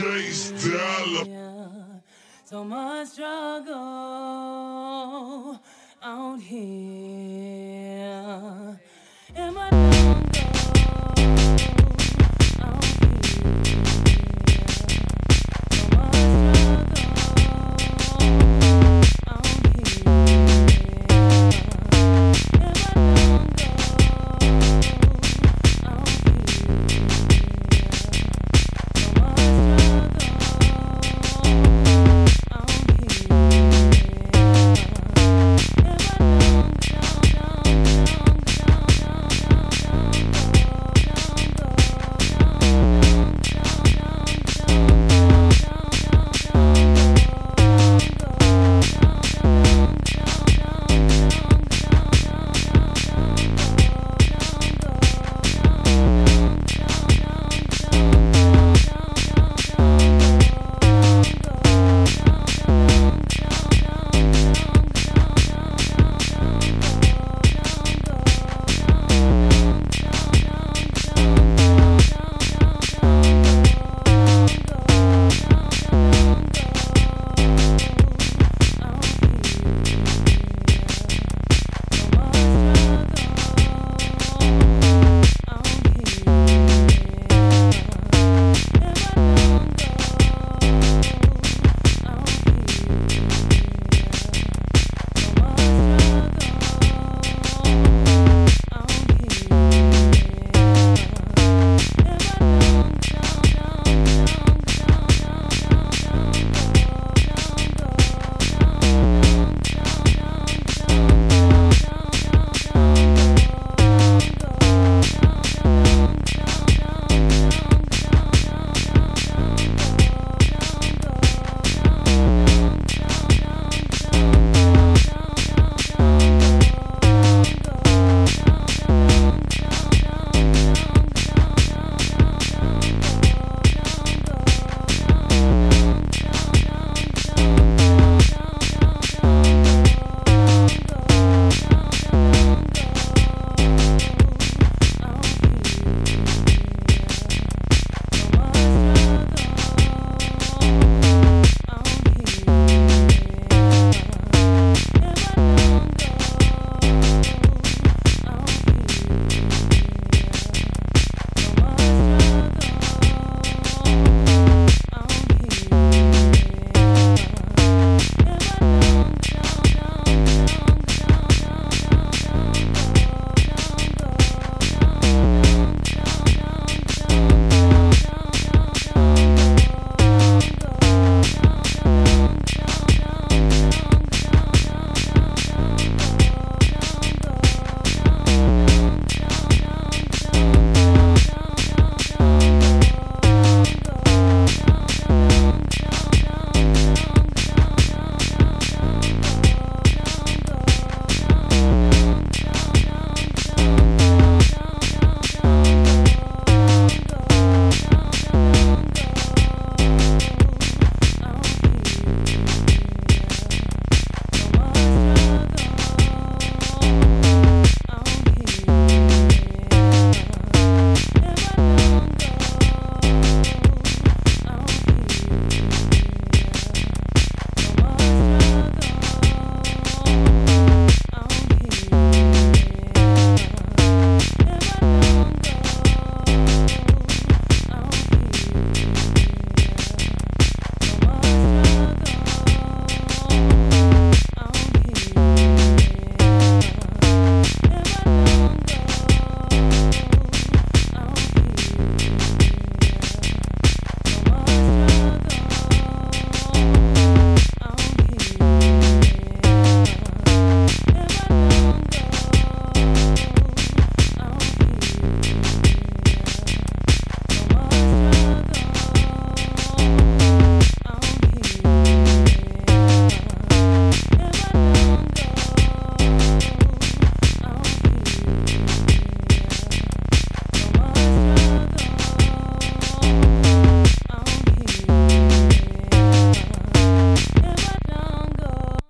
Chase Dollar. So much struggle.